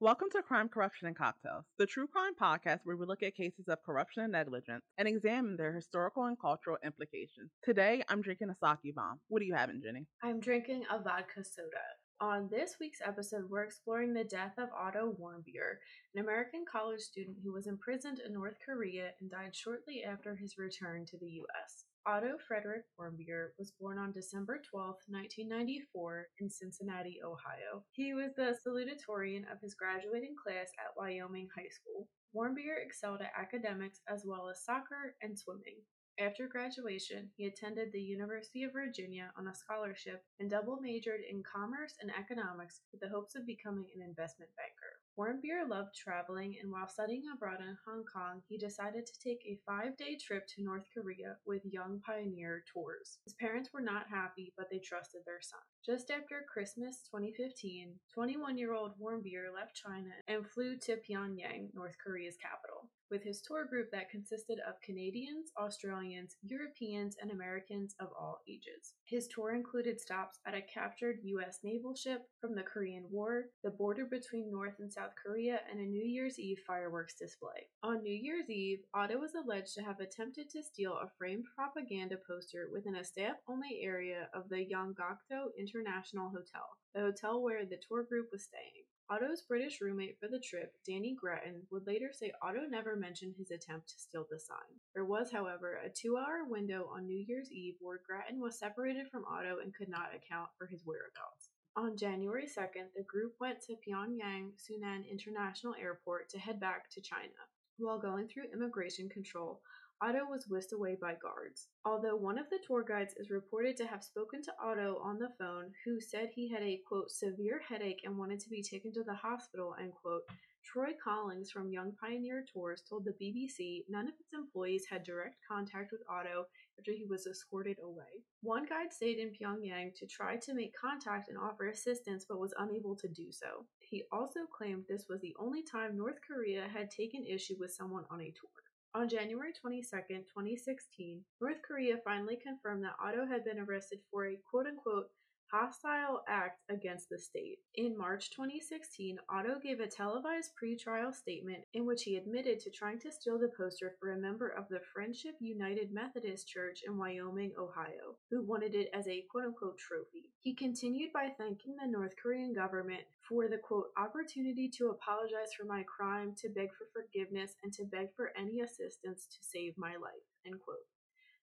Welcome to Crime, Corruption, and Cocktails, the true crime podcast where we look at cases of corruption and negligence and examine their historical and cultural implications. Today, I'm drinking a sake bomb. What are you having, Jenny? I'm drinking a vodka soda. On this week's episode, we're exploring the death of Otto Warmbier, an American college student who was imprisoned in North Korea and died shortly after his return to the U.S. Otto Frederick Warmbier was born on December 12, 1994, in Cincinnati, Ohio. He was the salutatorian of his graduating class at Wyoming High School. Warmbier excelled at academics as well as soccer and swimming. After graduation, he attended the University of Virginia on a scholarship and double majored in commerce and economics with the hopes of becoming an investment banker. Warmbier loved traveling, and while studying abroad in Hong Kong, he decided to take a five day trip to North Korea with Young Pioneer Tours. His parents were not happy, but they trusted their son. Just after Christmas 2015, 21 year old Warmbier left China and flew to Pyongyang, North Korea's capital with his tour group that consisted of Canadians, Australians, Europeans, and Americans of all ages. His tour included stops at a captured U.S. naval ship from the Korean War, the border between North and South Korea, and a New Year's Eve fireworks display. On New Year's Eve, Otto was alleged to have attempted to steal a framed propaganda poster within a staff only area of the Yanggakdo International Hotel, the hotel where the tour group was staying. Otto's British roommate for the trip, Danny Gratton, would later say Otto never mentioned his attempt to steal the sign. There was, however, a two hour window on New Year's Eve where Gratton was separated from Otto and could not account for his whereabouts. On January 2nd, the group went to Pyongyang Sunan International Airport to head back to China. While going through immigration control, Otto was whisked away by guards. Although one of the tour guides is reported to have spoken to Otto on the phone, who said he had a quote severe headache and wanted to be taken to the hospital, end quote, Troy Collings from Young Pioneer Tours told the BBC none of its employees had direct contact with Otto after he was escorted away. One guide stayed in Pyongyang to try to make contact and offer assistance but was unable to do so. He also claimed this was the only time North Korea had taken issue with someone on a tour. On January 22, 2016, North Korea finally confirmed that Otto had been arrested for a quote unquote hostile act against the state. In March 2016, Otto gave a televised pretrial statement in which he admitted to trying to steal the poster for a member of the Friendship United Methodist Church in Wyoming, Ohio, who wanted it as a quote unquote trophy. He continued by thanking the North Korean government for the quote opportunity to apologize for my crime, to beg for forgiveness, and to beg for any assistance to save my life. End quote.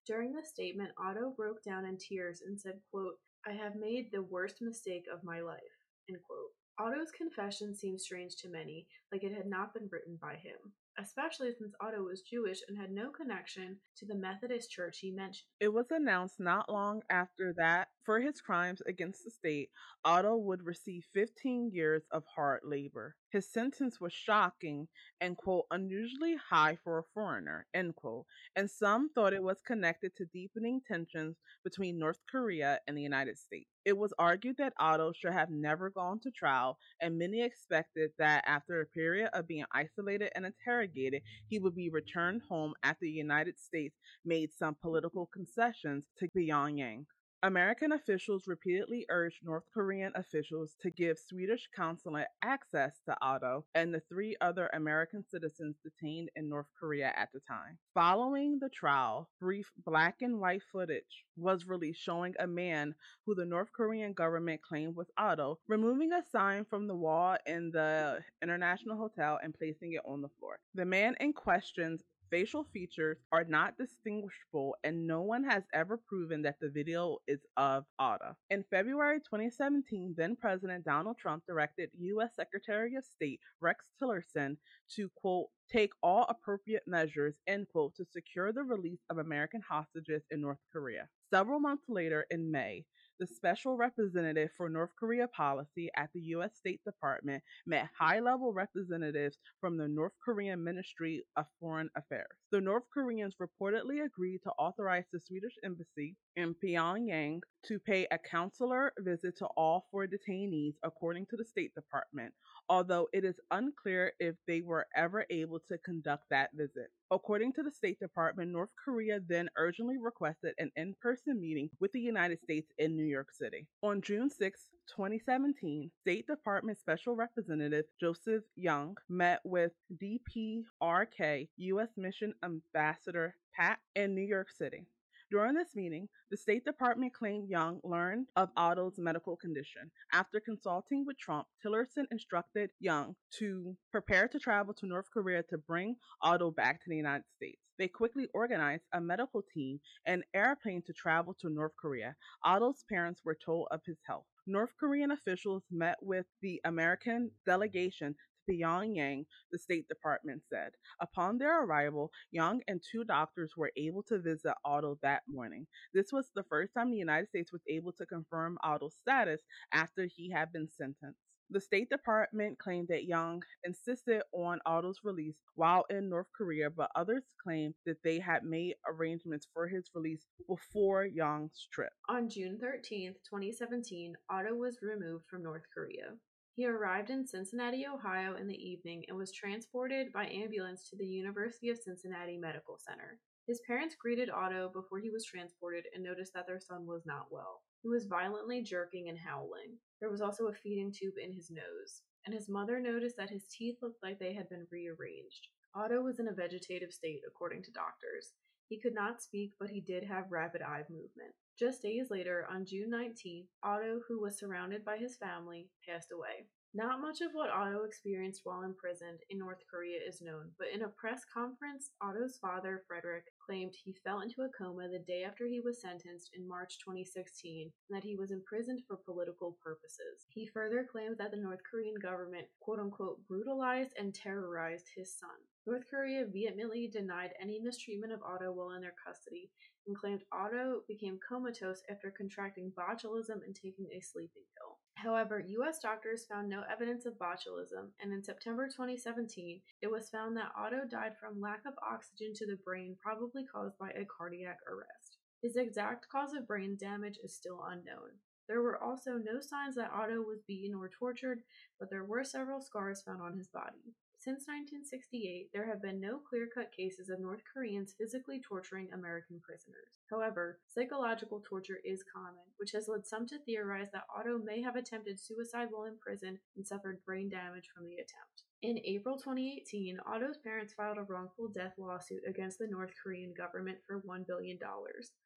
During the statement, Otto broke down in tears and said, quote, I have made the worst mistake of my life. Otto's confession seemed strange to many, like it had not been written by him especially since Otto was Jewish and had no connection to the Methodist church he mentioned. It was announced not long after that for his crimes against the state, Otto would receive 15 years of hard labor. His sentence was shocking and, quote, unusually high for a foreigner, end quote, and some thought it was connected to deepening tensions between North Korea and the United States. It was argued that Otto should have never gone to trial, and many expected that after a period of being isolated and interrogated, he would be returned home after the United States made some political concessions to Pyongyang. American officials repeatedly urged North Korean officials to give Swedish consulate access to Otto and the three other American citizens detained in North Korea at the time. Following the trial, brief black and white footage was released showing a man who the North Korean government claimed was Otto removing a sign from the wall in the International Hotel and placing it on the floor. The man in question's facial features are not distinguishable, and no one has ever proven that the video is of Otto. In February 2017, then President Donald Trump directed U.S. Secretary of State Rex Tillerson to, quote, take all appropriate measures, end quote, to secure the release of American hostages in North Korea. Several months later, in May, the special representative for North Korea policy at the U.S. State Department met high level representatives from the North Korean Ministry of Foreign Affairs. The North Koreans reportedly agreed to authorize the Swedish embassy in Pyongyang to pay a consular visit to all four detainees, according to the State Department. Although it is unclear if they were ever able to conduct that visit. According to the State Department, North Korea then urgently requested an in person meeting with the United States in New York City. On June 6, 2017, State Department Special Representative Joseph Young met with DPRK U.S. Mission Ambassador Pat in New York City. During this meeting, the State Department claimed Young learned of Otto's medical condition. After consulting with Trump, Tillerson instructed Young to prepare to travel to North Korea to bring Otto back to the United States. They quickly organized a medical team and airplane to travel to North Korea. Otto's parents were told of his health. North Korean officials met with the American delegation Pyongyang, the State Department said. Upon their arrival, Young and two doctors were able to visit Otto that morning. This was the first time the United States was able to confirm Otto's status after he had been sentenced. The State Department claimed that Young insisted on Otto's release while in North Korea, but others claimed that they had made arrangements for his release before Young's trip. On June 13, 2017, Otto was removed from North Korea. He arrived in Cincinnati, Ohio in the evening and was transported by ambulance to the University of Cincinnati Medical Center. His parents greeted Otto before he was transported and noticed that their son was not well. He was violently jerking and howling. There was also a feeding tube in his nose, and his mother noticed that his teeth looked like they had been rearranged. Otto was in a vegetative state, according to doctors. He could not speak, but he did have rapid eye movement. Just days later, on June 19th, Otto, who was surrounded by his family, passed away. Not much of what Otto experienced while imprisoned in North Korea is known, but in a press conference, Otto's father, Frederick, claimed he fell into a coma the day after he was sentenced in March 2016 and that he was imprisoned for political purposes. He further claimed that the North Korean government, quote unquote, brutalized and terrorized his son. North Korea vehemently denied any mistreatment of Otto while in their custody and claimed Otto became comatose after contracting botulism and taking a sleeping pill. However, U.S. doctors found no evidence of botulism, and in September 2017, it was found that Otto died from lack of oxygen to the brain, probably caused by a cardiac arrest. His exact cause of brain damage is still unknown. There were also no signs that Otto was beaten or tortured, but there were several scars found on his body. Since 1968, there have been no clear cut cases of North Koreans physically torturing American prisoners. However, psychological torture is common, which has led some to theorize that Otto may have attempted suicide while in prison and suffered brain damage from the attempt. In April 2018, Otto's parents filed a wrongful death lawsuit against the North Korean government for $1 billion.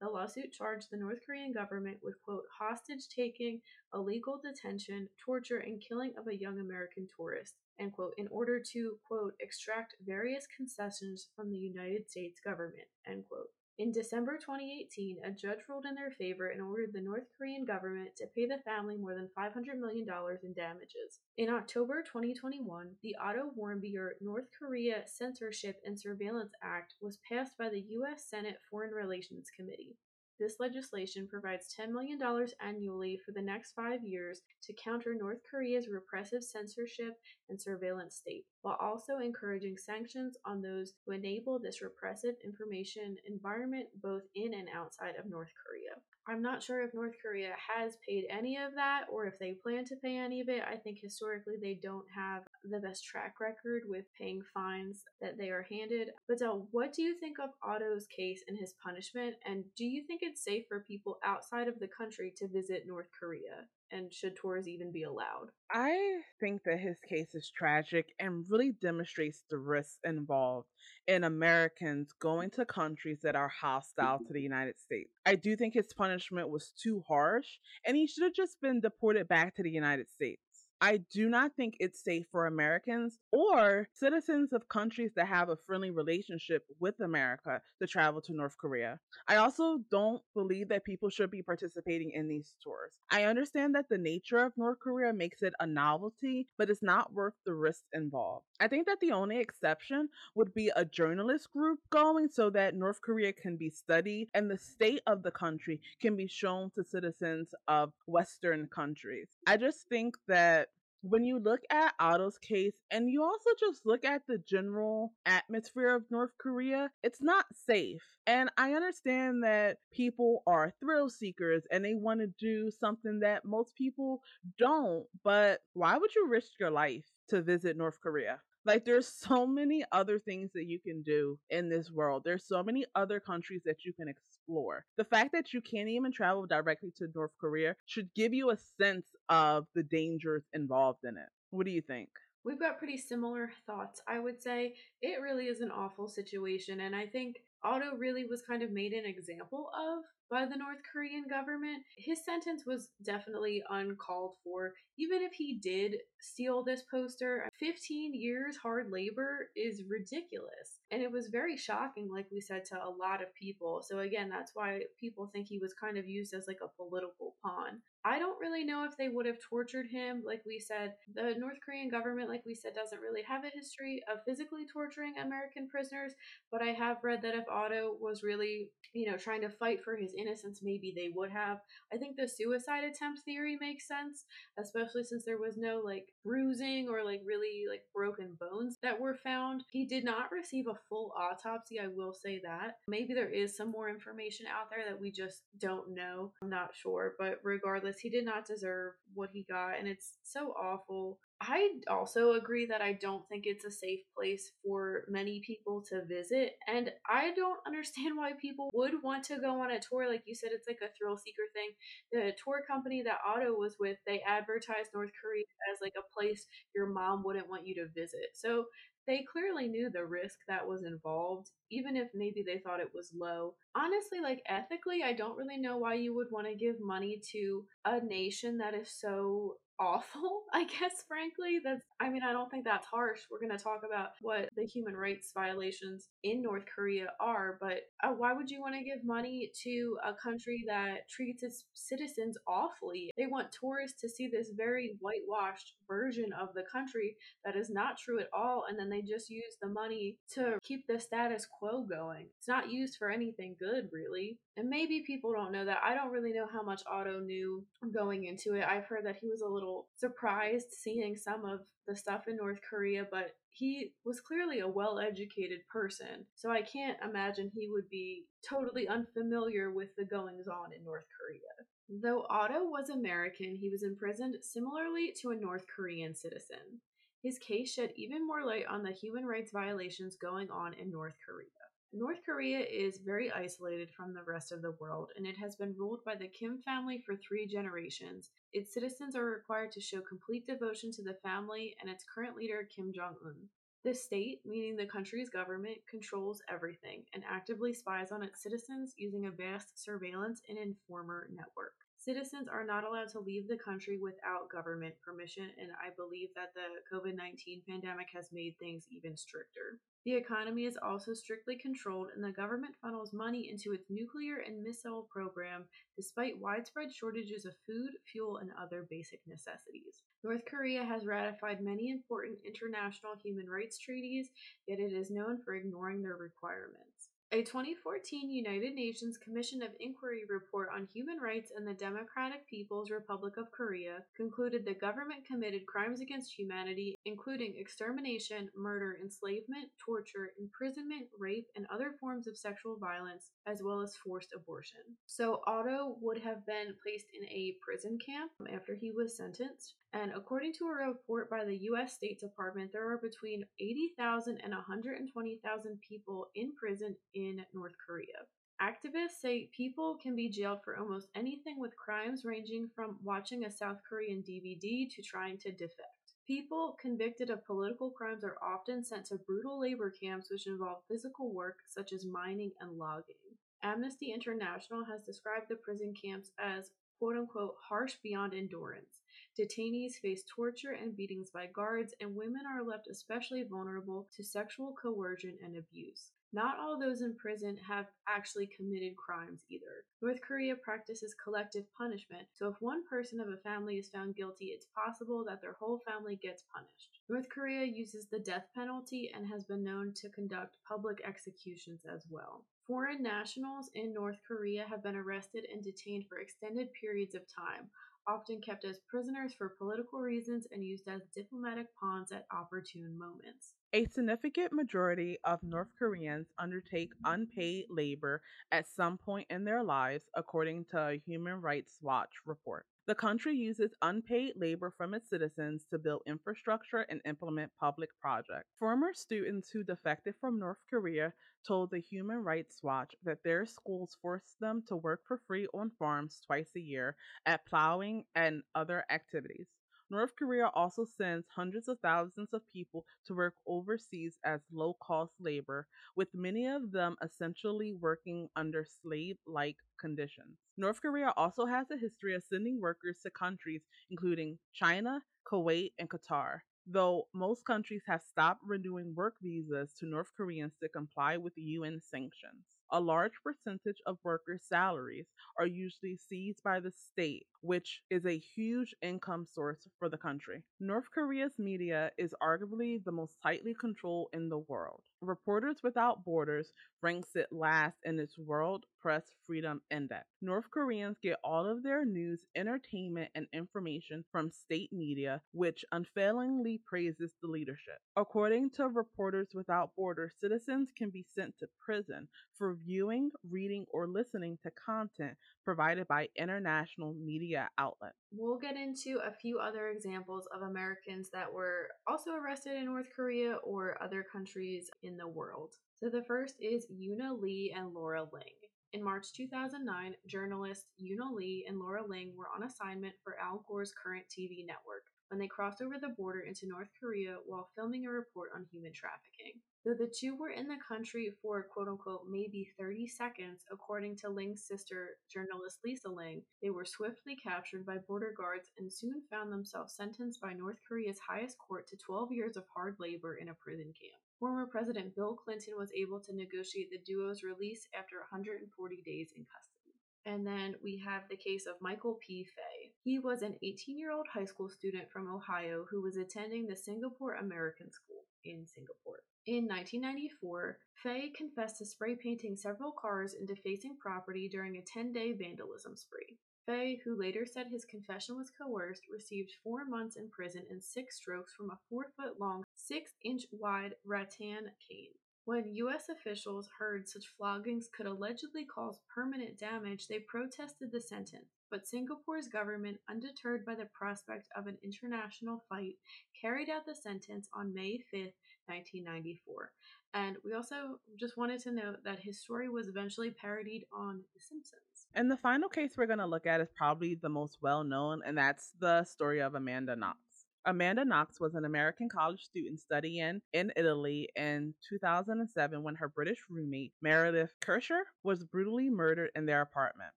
The lawsuit charged the North Korean government with, quote, hostage taking, illegal detention, torture, and killing of a young American tourist, end quote, in order to, quote, extract various concessions from the United States government, end quote. In December 2018, a judge ruled in their favor and ordered the North Korean government to pay the family more than $500 million in damages. In October 2021, the Otto Warmbier North Korea Censorship and Surveillance Act was passed by the U.S. Senate Foreign Relations Committee. This legislation provides $10 million annually for the next five years to counter North Korea's repressive censorship and surveillance state, while also encouraging sanctions on those who enable this repressive information environment both in and outside of North Korea. I'm not sure if North Korea has paid any of that or if they plan to pay any of it. I think historically they don't have the best track record with paying fines that they are handed. But Del, what do you think of Otto's case and his punishment? And do you think it's safe for people outside of the country to visit North Korea? and should tours even be allowed? I think that his case is tragic and really demonstrates the risks involved in Americans going to countries that are hostile to the United States. I do think his punishment was too harsh and he should have just been deported back to the United States. I do not think it's safe for Americans or citizens of countries that have a friendly relationship with America to travel to North Korea. I also don't believe that people should be participating in these tours. I understand that the nature of North Korea makes it a novelty, but it's not worth the risk involved. I think that the only exception would be a journalist group going so that North Korea can be studied and the state of the country can be shown to citizens of Western countries. I just think that when you look at Otto's case and you also just look at the general atmosphere of North Korea, it's not safe. And I understand that people are thrill seekers and they want to do something that most people don't, but why would you risk your life to visit North Korea. Like there's so many other things that you can do in this world. There's so many other countries that you can explore. The fact that you can't even travel directly to North Korea should give you a sense of the dangers involved in it. What do you think? We've got pretty similar thoughts. I would say it really is an awful situation, and I think Otto really was kind of made an example of by the North Korean government. His sentence was definitely uncalled for. Even if he did steal this poster, 15 years hard labor is ridiculous. And it was very shocking, like we said, to a lot of people. So, again, that's why people think he was kind of used as like a political pawn. I don't really know if they would have tortured him. Like we said, the North Korean government, like we said, doesn't really have a history of physically torturing American prisoners. But I have read that if Otto was really, you know, trying to fight for his innocence, maybe they would have. I think the suicide attempt theory makes sense, especially since there was no like bruising or like really like broken bones that were found. He did not receive a full autopsy, I will say that. Maybe there is some more information out there that we just don't know. I'm not sure, but regardless, he did not deserve what he got, and it's so awful. I also agree that I don't think it's a safe place for many people to visit. And I don't understand why people would want to go on a tour. Like you said, it's like a thrill seeker thing. The tour company that Otto was with, they advertised North Korea as like a place your mom wouldn't want you to visit. So they clearly knew the risk that was involved, even if maybe they thought it was low. Honestly, like ethically, I don't really know why you would want to give money to a nation that is so awful, I guess, frankly. That's, I mean, I don't think that's harsh. We're going to talk about what the human rights violations in North Korea are, but uh, why would you want to give money to a country that treats its citizens awfully? They want tourists to see this very whitewashed version of the country that is not true at all, and then they just use the money to keep the status quo going. It's not used for anything good, really. And maybe people don't know that. I don't really know how much Otto knew going into it. I've heard that he was a little surprised seeing some of the stuff in North Korea, but he was clearly a well educated person. So I can't imagine he would be totally unfamiliar with the goings on in North Korea. Though Otto was American, he was imprisoned similarly to a North Korean citizen. His case shed even more light on the human rights violations going on in North Korea. North Korea is very isolated from the rest of the world, and it has been ruled by the Kim family for three generations. Its citizens are required to show complete devotion to the family and its current leader, Kim Jong un. The state, meaning the country's government, controls everything and actively spies on its citizens using a vast surveillance and informer network. Citizens are not allowed to leave the country without government permission, and I believe that the COVID 19 pandemic has made things even stricter. The economy is also strictly controlled, and the government funnels money into its nuclear and missile program despite widespread shortages of food, fuel, and other basic necessities. North Korea has ratified many important international human rights treaties, yet it is known for ignoring their requirements. A 2014 United Nations Commission of Inquiry report on human rights in the Democratic People's Republic of Korea concluded the government committed crimes against humanity, including extermination, murder, enslavement, torture, imprisonment, rape, and other forms of sexual violence, as well as forced abortion. So Otto would have been placed in a prison camp after he was sentenced. And according to a report by the US State Department, there are between 80,000 and 120,000 people in prison in North Korea. Activists say people can be jailed for almost anything with crimes ranging from watching a South Korean DVD to trying to defect. People convicted of political crimes are often sent to brutal labor camps which involve physical work such as mining and logging. Amnesty International has described the prison camps as quote unquote harsh beyond endurance Detainees face torture and beatings by guards, and women are left especially vulnerable to sexual coercion and abuse. Not all those in prison have actually committed crimes either. North Korea practices collective punishment, so if one person of a family is found guilty, it's possible that their whole family gets punished. North Korea uses the death penalty and has been known to conduct public executions as well. Foreign nationals in North Korea have been arrested and detained for extended periods of time, often kept as prisoners for political reasons and used as diplomatic pawns at opportune moments. A significant majority of North Koreans undertake unpaid labor at some point in their lives, according to a Human Rights Watch report. The country uses unpaid labor from its citizens to build infrastructure and implement public projects. Former students who defected from North Korea told the Human Rights Watch that their schools forced them to work for free on farms twice a year at plowing and other activities. North Korea also sends hundreds of thousands of people to work overseas as low cost labor, with many of them essentially working under slave like conditions. North Korea also has a history of sending workers to countries including China, Kuwait, and Qatar though most countries have stopped renewing work visas to North Koreans to comply with UN sanctions. A large percentage of workers' salaries are usually seized by the state, which is a huge income source for the country. North Korea's media is arguably the most tightly controlled in the world. Reporters Without Borders ranks it last in its World Press Freedom Index. North Koreans get all of their news, entertainment, and information from state media, which unfailingly praises the leadership. According to Reporters Without Borders, citizens can be sent to prison for viewing, reading, or listening to content provided by international media outlets. We'll get into a few other examples of Americans that were also arrested in North Korea or other countries in the world. So the first is Euna Lee and Laura Ling. In March 2009, journalists Euna Lee and Laura Ling were on assignment for Al Gore's current TV network when they crossed over the border into North Korea while filming a report on human trafficking. Though the two were in the country for quote unquote maybe 30 seconds, according to Ling's sister, journalist Lisa Ling, they were swiftly captured by border guards and soon found themselves sentenced by North Korea's highest court to 12 years of hard labor in a prison camp. Former President Bill Clinton was able to negotiate the duo's release after 140 days in custody. And then we have the case of Michael P. Fay. He was an 18 year old high school student from Ohio who was attending the Singapore American School in Singapore. In 1994, Fay confessed to spray painting several cars and defacing property during a 10 day vandalism spree. Fay, who later said his confession was coerced, received four months in prison and six strokes from a four foot long, six inch wide rattan cane. When U.S. officials heard such floggings could allegedly cause permanent damage, they protested the sentence. But Singapore's government, undeterred by the prospect of an international fight, carried out the sentence on May 5, 1994. And we also just wanted to note that his story was eventually parodied on The Simpsons. And the final case we're going to look at is probably the most well known, and that's the story of Amanda Knox. Amanda Knox was an American college student studying in Italy in 2007 when her British roommate, Meredith Kercher, was brutally murdered in their apartment.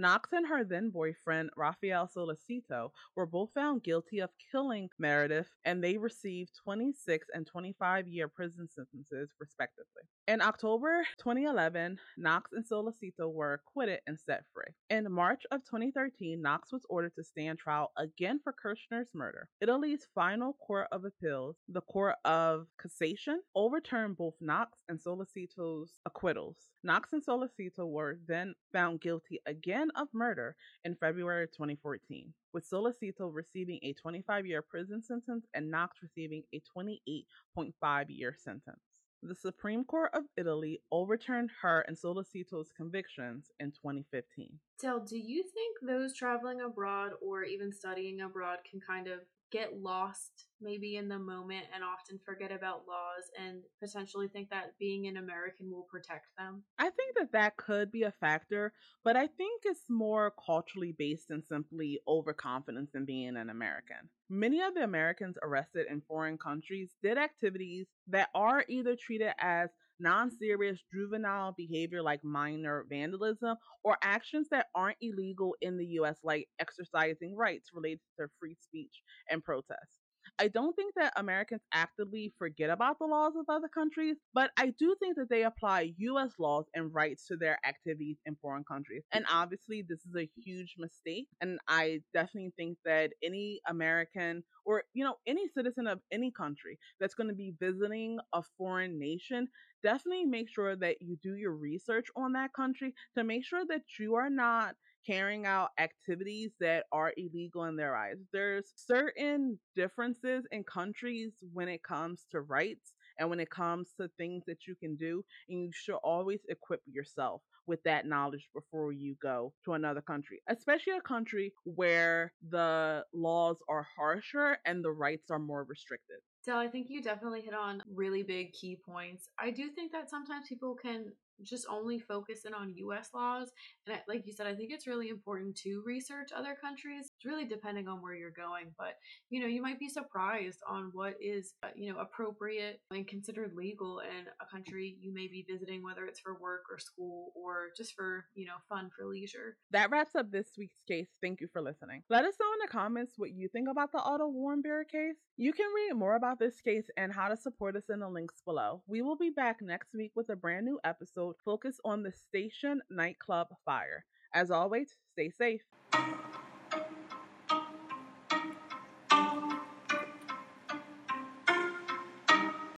Knox and her then boyfriend, Rafael Sollecito, were both found guilty of killing Meredith, and they received 26 and 25 year prison sentences, respectively. In October 2011, Knox and Sollecito were acquitted and set free. In March of 2013, Knox was ordered to stand trial again for Kercher's murder. Italy's final court of appeals, the Court of Cassation, overturned both Knox and Sollecito's acquittals. Knox and Sollecito were then found guilty again of murder in February 2014, with Sollecito receiving a 25 year prison sentence and Knox receiving a 28.5 year sentence. The Supreme Court of Italy overturned her and Sollecito's convictions in 2015. Del, do you think those traveling abroad or even studying abroad can kind of get lost maybe in the moment and often forget about laws and potentially think that being an American will protect them? I think that that could be a factor, but I think it's more culturally based than simply overconfidence in being an American. Many of the Americans arrested in foreign countries did activities that are either treated as non serious juvenile behavior like minor vandalism, or actions that aren't illegal in the US, like exercising rights related to free speech and protest. I don't think that Americans actively forget about the laws of other countries, but I do think that they apply US laws and rights to their activities in foreign countries. And obviously, this is a huge mistake. And I definitely think that any American or, you know, any citizen of any country that's going to be visiting a foreign nation definitely make sure that you do your research on that country to make sure that you are not carrying out activities that are illegal in their eyes. There's certain differences in countries when it comes to rights and when it comes to things that you can do, and you should always equip yourself with that knowledge before you go to another country, especially a country where the laws are harsher and the rights are more restricted. So I think you definitely hit on really big key points. I do think that sometimes people can just only focusing on US laws. And I, like you said, I think it's really important to research other countries. It's really depending on where you're going. But, you know, you might be surprised on what is, uh, you know, appropriate and considered legal in a country you may be visiting, whether it's for work or school or just for, you know, fun for leisure. That wraps up this week's case. Thank you for listening. Let us know in the comments what you think about the Otto Warmbier case. You can read more about this case and how to support us in the links below. We will be back next week with a brand new episode focus on the station nightclub fire. As always, stay safe.